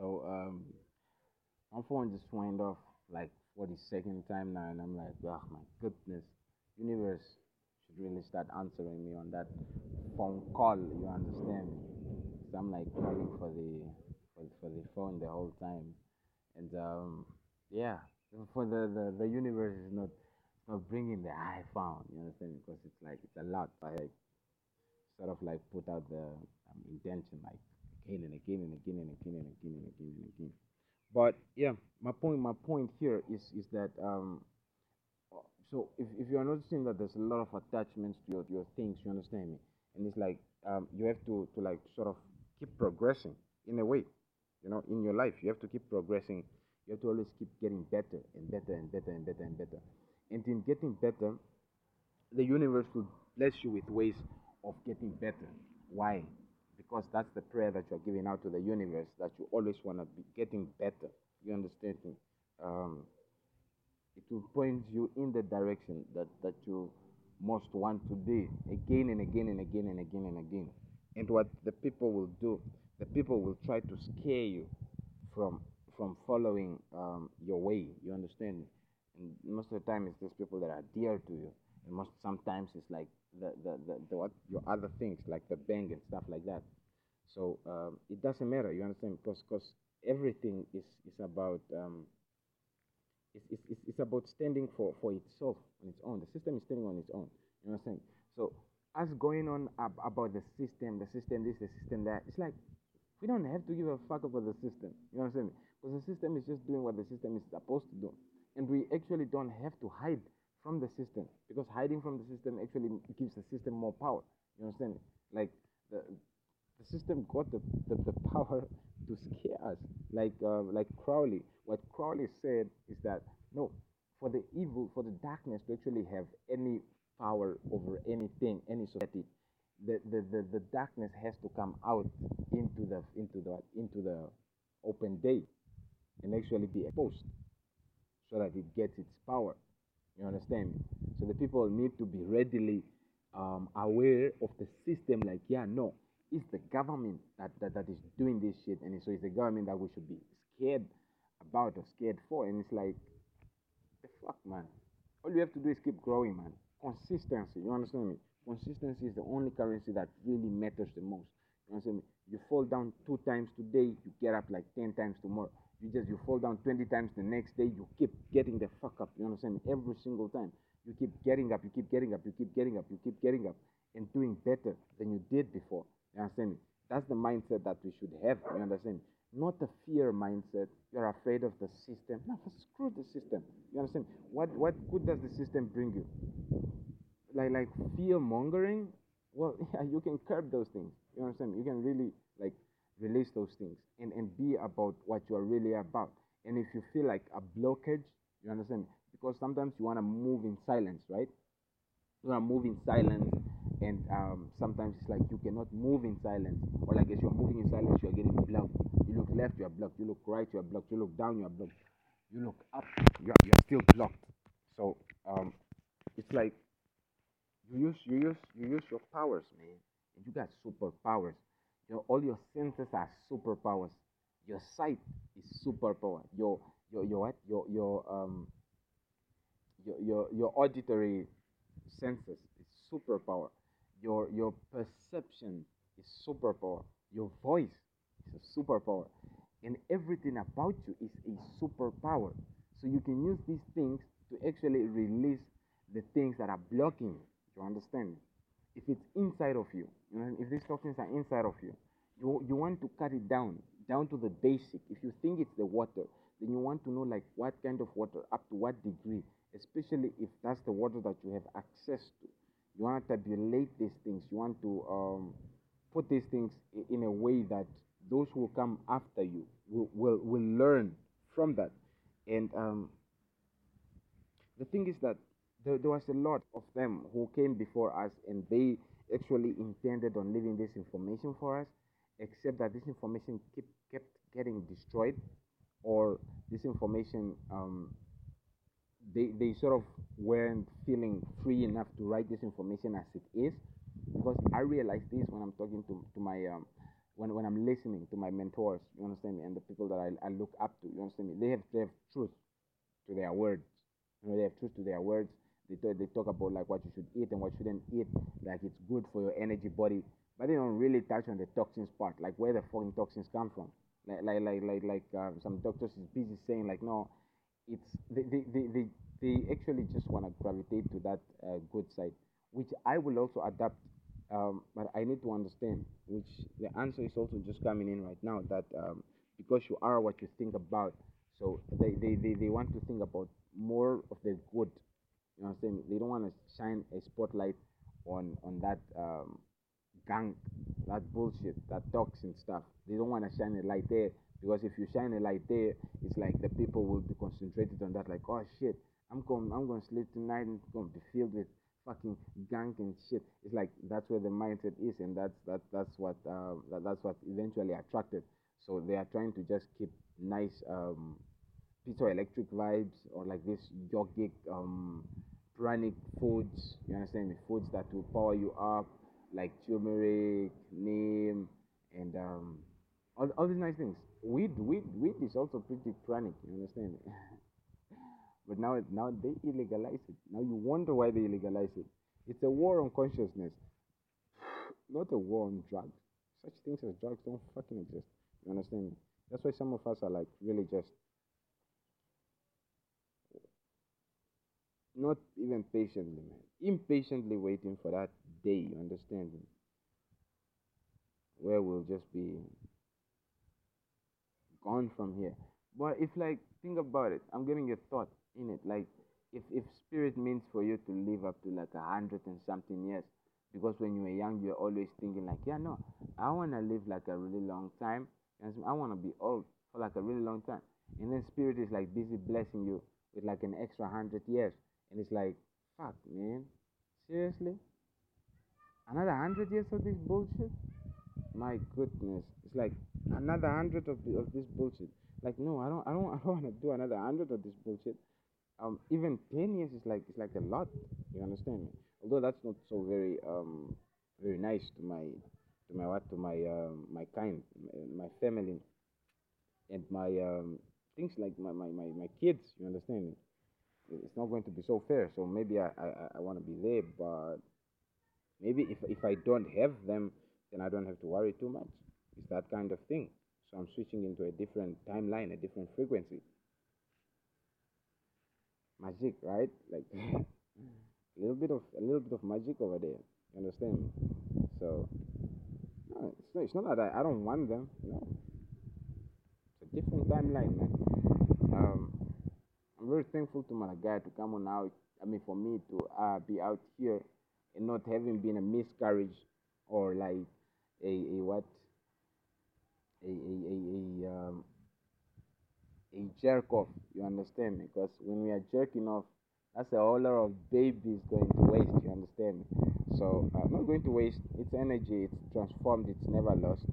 So um, my phone just went off like for the second time now, and I'm like, oh my goodness, universe should really start answering me on that phone call. You understand? So I'm like calling for the for, for the phone the whole time, and um, yeah, for the, the the universe is not not bringing the I found. You understand? Because it's like it's a lot. I sort of like put out the um, intention like again and again and again and again and again and again and again. But yeah, my point my point here is is that um so if, if you're noticing that there's a lot of attachments to your, your things, you understand me? And it's like um you have to, to like sort of keep progressing in a way. You know, in your life you have to keep progressing. You have to always keep getting better and better and better and better and better. And in getting better, the universe will bless you with ways of getting better. Why? Because that's the prayer that you're giving out to the universe that you always want to be getting better. You understand me? Um, it will point you in the direction that, that you most want to be again and again and again and again and again. And what the people will do, the people will try to scare you from from following um, your way. You understand? And most of the time, it's those people that are dear to you. And most sometimes it's like the the, the, the what your other things like the bank and stuff like that. So um, it doesn't matter. You understand? Because because everything is is about um, it's, it's, it's about standing for, for itself on its own. The system is standing on its own. You understand? So us going on ab- about the system, the system this, the system that, it's like we don't have to give a fuck about the system. You understand? Because the system is just doing what the system is supposed to do. And we actually don't have to hide from the system because hiding from the system actually gives the system more power. You understand? Like the the system got the, the, the power to scare us. Like uh, like Crowley. What Crowley said is that no, for the evil, for the darkness to actually have any power over anything, any society, the, the, the, the darkness has to come out into the into the into the open day and actually be exposed so that it gets its power. You understand me? So the people need to be readily um, aware of the system. Like, yeah, no, it's the government that, that, that is doing this shit, and so it's the government that we should be scared about or scared for. And it's like, the fuck, man. All you have to do is keep growing, man. Consistency. You understand me? Consistency is the only currency that really matters the most. You understand me? You fall down two times today, you get up like ten times tomorrow. You just you fall down twenty times the next day, you keep getting the fuck up. You understand? Every single time. You keep getting up, you keep getting up, you keep getting up, you keep getting up, and doing better than you did before. You understand me? That's the mindset that we should have. You understand me? Not the fear mindset. You're afraid of the system. No, screw the system. You understand? Me? What what good does the system bring you? Like like fear mongering. Well, yeah, you can curb those things. You understand? Me? You can really like release those things and and be about what you are really about. And if you feel like a blockage, you understand? Because sometimes you want to move in silence, right? You want to move in silence and um, sometimes it's like you cannot move in silence. Or like as you're moving in silence you're getting blocked. You look left you're blocked. You look right you're blocked. You look down you're blocked. You look up you're, you're still blocked. So um, it's like you use you use you use your powers man. And you got superpowers all your senses are superpowers your sight is superpower your your your what your your um your your, your auditory senses is superpower your your perception is superpower. Your voice is a superpower. And everything about you is a superpower. So you can use these things to actually release the things that are blocking. You understand? If it's inside of you, you know, if these toxins are inside of you, you you want to cut it down, down to the basic. If you think it's the water, then you want to know like what kind of water, up to what degree, especially if that's the water that you have access to. You want to tabulate these things. You want to um, put these things in a way that those who come after you will, will, will learn from that. And um, the thing is that there, there was a lot of them who came before us and they actually intended on leaving this information for us except that this information keep, kept getting destroyed or this information um, they, they sort of weren't feeling free enough to write this information as it is because I realized this when I'm talking to, to my um, when, when I'm listening to my mentors, you understand me, and the people that I, I look up to, you understand me, they have, they have truth to their words. You know, they have truth to their words. They talk, they talk about like what you should eat and what you shouldn't eat, like it's good for your energy body. But they don't really touch on the toxins part, like where the fucking toxins come from. Like like like like, like uh, some doctors is busy saying like no, it's they they, they, they, they actually just want to gravitate to that uh, good side, which I will also adapt. Um, but I need to understand, which the answer is also just coming in right now that um, because you are what you think about, so they, they, they, they want to think about more of the good. You know what I'm saying? They don't want to shine a spotlight on on that um, gunk, that bullshit, that toxin stuff. They don't want to shine a light there because if you shine a light there, it's like the people will be concentrated on that. Like, oh shit, I'm going, I'm going to sleep tonight and it's going to be filled with fucking gunk and shit. It's like that's where the mindset is, and that's that that's what uh, that, that's what eventually attracted. So they are trying to just keep nice um, piezoelectric vibes or like this yogic um, pranic foods. You understand me? Foods that will power you up, like turmeric, neem, and um, all, all these nice things. Weed, weed, weed is also pretty pranic. You understand me? but now, now they illegalize it. Now you wonder why they illegalize it. It's a war on consciousness, not a war on drugs. Such things as drugs don't fucking exist. You understand me? That's why some of us are like really just not even patiently, man. Impatiently waiting for that day, you understand? Where we'll just be gone from here. But if like think about it, I'm getting a thought in it. Like if if spirit means for you to live up to like a hundred and something years, because when you were young you're always thinking like, yeah no, I wanna live like a really long time. And I wanna be old for like a really long time. And then spirit is like busy blessing you with like an extra hundred years. And it's like, fuck man. Seriously? Another hundred years of this bullshit? My goodness. It's like another hundred of, the, of this bullshit. Like no, I don't I don't I don't wanna do another hundred of this bullshit. Um even ten years is like it's like a lot. You understand me? Although that's not so very um very nice to my to my what to my um my kind my, my family and my um things like my, my, my, my kids, you understand me? It's not going to be so fair. So maybe I, I, I want to be there, but maybe if, if I don't have them, then I don't have to worry too much. It's that kind of thing. So I'm switching into a different timeline, a different frequency. Magic, right? Like a little bit of a little bit of magic over there. You understand? So no, it's not, it's not that I, I don't want them. No, it's a different timeline, man. Um, I'm very thankful to my guy to come on out. I mean, for me to uh, be out here and not having been a miscarriage or like a, a what a a a, a um a jerk off. You understand me? Because when we are jerking off, that's a whole lot of babies going to waste. You understand me? So uh, not going to waste. It's energy. It's transformed. It's never lost.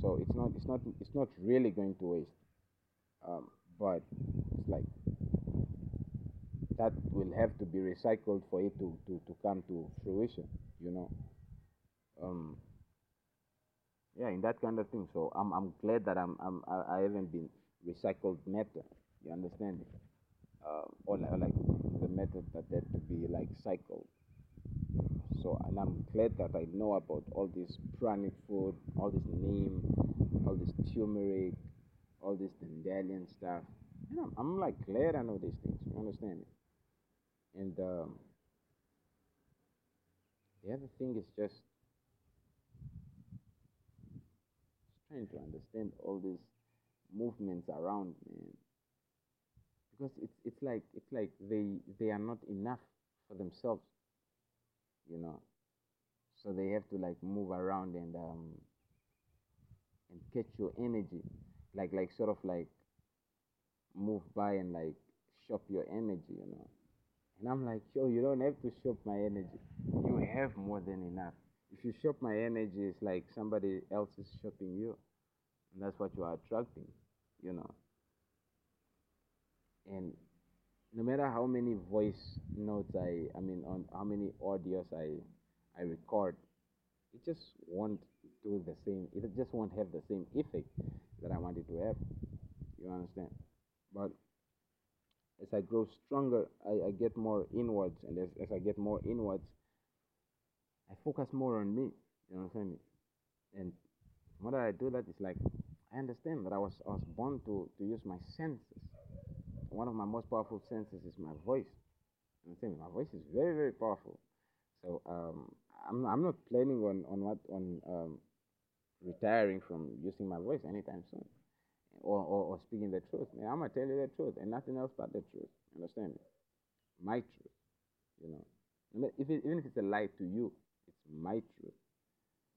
So it's not. It's not. It's not really going to waste. Um, but it's like that will have to be recycled for it to, to, to come to fruition. You know. Um, yeah, in that kind of thing. So I'm I'm glad that I'm I'm I, haven't been recycled matter. You understand? Uh, or like, or like the method that had to be like cycled. So and I'm glad that I know about all this pranic food, all this neem, all this turmeric, all this dandelion stuff. I'm, I'm like glad I know these things. You understand me? And um, the other thing is just trying to understand all these movements around man. Because it's it's like it's like they they are not enough for themselves you know. So they have to like move around and um and catch your energy. Like like sort of like move by and like shop your energy you know and i'm like yo you don't have to shop my energy you have more than enough if you shop my energy it's like somebody else is shopping you and that's what you are attracting you know and no matter how many voice notes i i mean on how many audios i i record it just won't do the same. It just won't have the same effect that I want it to have. You understand? But as I grow stronger, I, I get more inwards, and as, as I get more inwards, I focus more on me. You understand me? And what I do that is like I understand that I was I was born to to use my senses. One of my most powerful senses is my voice. You understand me? My voice is very very powerful. So um, I'm I'm not planning on on what on um, retiring from using my voice anytime soon or, or, or speaking the truth. Man, I'm gonna tell you the truth and nothing else but the truth. Understand me? My truth. You know, if it, even if it's a lie to you, it's my truth.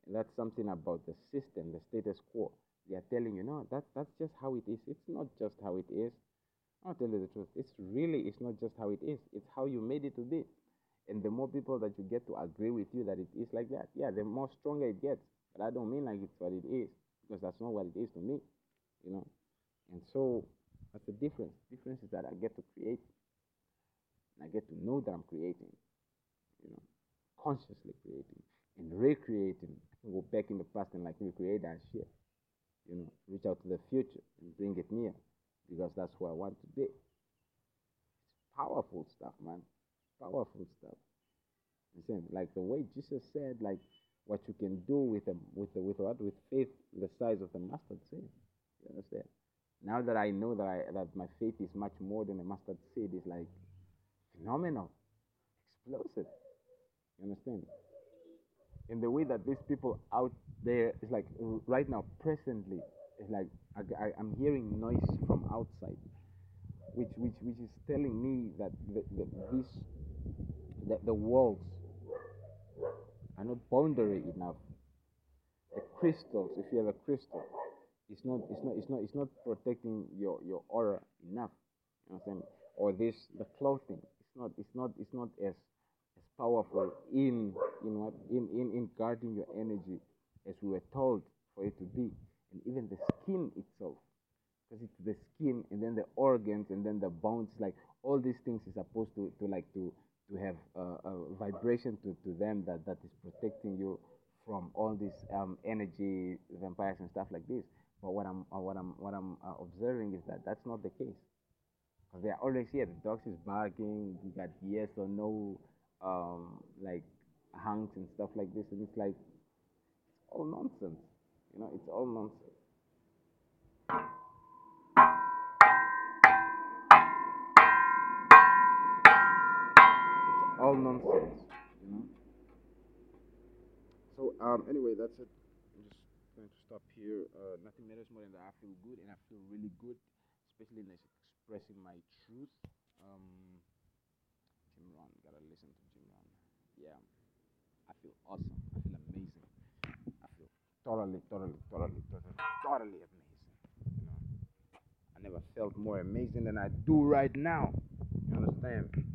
And that's something about the system, the status quo. They are telling you, no, that that's just how it is. It's not just how it is. I'll tell you the truth. It's really, it's not just how it is. It's how you made it to be. And the more people that you get to agree with you that it is like that, yeah, the more stronger it gets. But I don't mean like it's what it is, because that's not what it is to me you know. And so that's the difference. The difference is that I get to create. And I get to know that I'm creating, you know, consciously creating and recreating. I go back in the past and like recreate that shit, you know, reach out to the future and bring it near because that's who I want to be. It's powerful stuff, man. Powerful stuff. You see, like the way Jesus said, like what you can do with a with a, with what with faith the size of the mustard seed. You understand? Now that I know that I that my faith is much more than a mustard seed, it's like phenomenal, explosive. You understand? In the way that these people out there, it's like right now, presently, it's like I, am hearing noise from outside, which which which is telling me that the, the, this that the walls are not boundary enough. The crystals, if you have a crystal, it's not it's not it's not it's not protecting your your aura enough you know what i'm saying? Or this the clothing it's not it's not it's not as as powerful in in what in in, in guarding your energy as we were told for it to be. And even the skin itself because it's the skin and then the organs and then the bones like all these things is supposed to to like to to have a, a vibration to, to them that that is protecting you from all these um, energy vampires and stuff like this but what I'm uh, what I'm what I'm uh, observing is that that's not the case. Because they are always here. The dogs is barking. You got yes or no, um, like hunks and stuff like this, and it's like it's all nonsense. You know, it's all nonsense. It's all nonsense. You know. So um, anyway, that's it going to stop here. Uh, nothing matters more than that I feel good and I feel really good, especially in expressing my truth. Um, Jim Rohn, gotta listen to Jim Rohn. Yeah, I feel awesome. I feel amazing. I feel totally, totally, totally, totally, totally amazing. You know, I never felt more amazing than I do right now. You understand?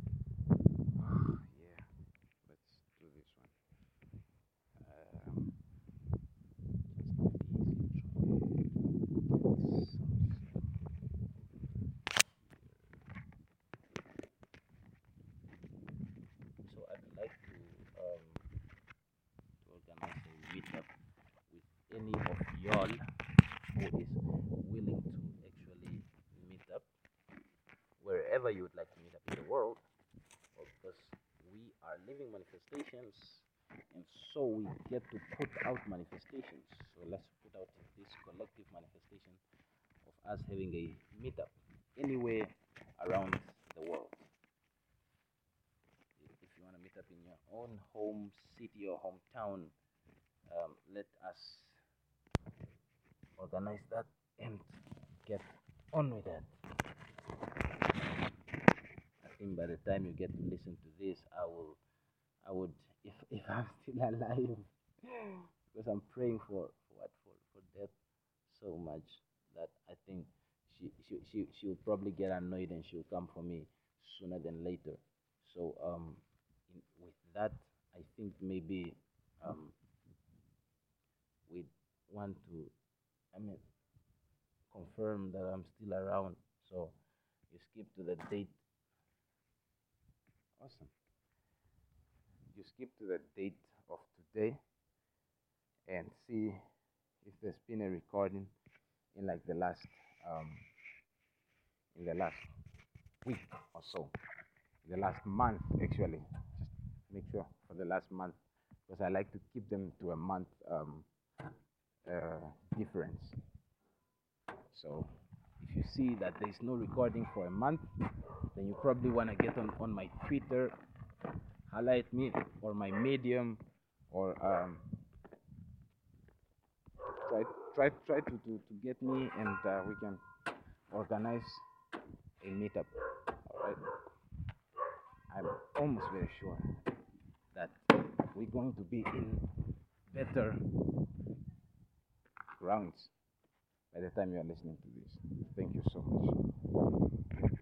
Wherever you would like to meet up in the world, well, because we are living manifestations, and so we get to put out manifestations. So let's put out this collective manifestation of us having a meetup anywhere around the world. If you want to meet up in your own home city or hometown, um, let us organize that and get on with that think by the time you get to listen to this, I will, I would, if if I'm still alive, because I'm praying for for what for for death so much that I think she she she she'll probably get annoyed and she'll come for me sooner than later. So um, in, with that, I think maybe um, we want to, I mean, confirm that I'm still around. So you skip to the date Awesome. You skip to the date of today and see if there's been a recording in like the last um in the last week or so. The last month actually. Just make sure for the last month because i like to keep them to a month um uh, difference. So if you see that there's no recording for a month then you probably want to get on on my twitter highlight me or my medium or um try try try to, to, to get me and uh, we can organize a meetup all right i'm almost very sure that we're going to be in better grounds by the time you are listening to this. Thank you so much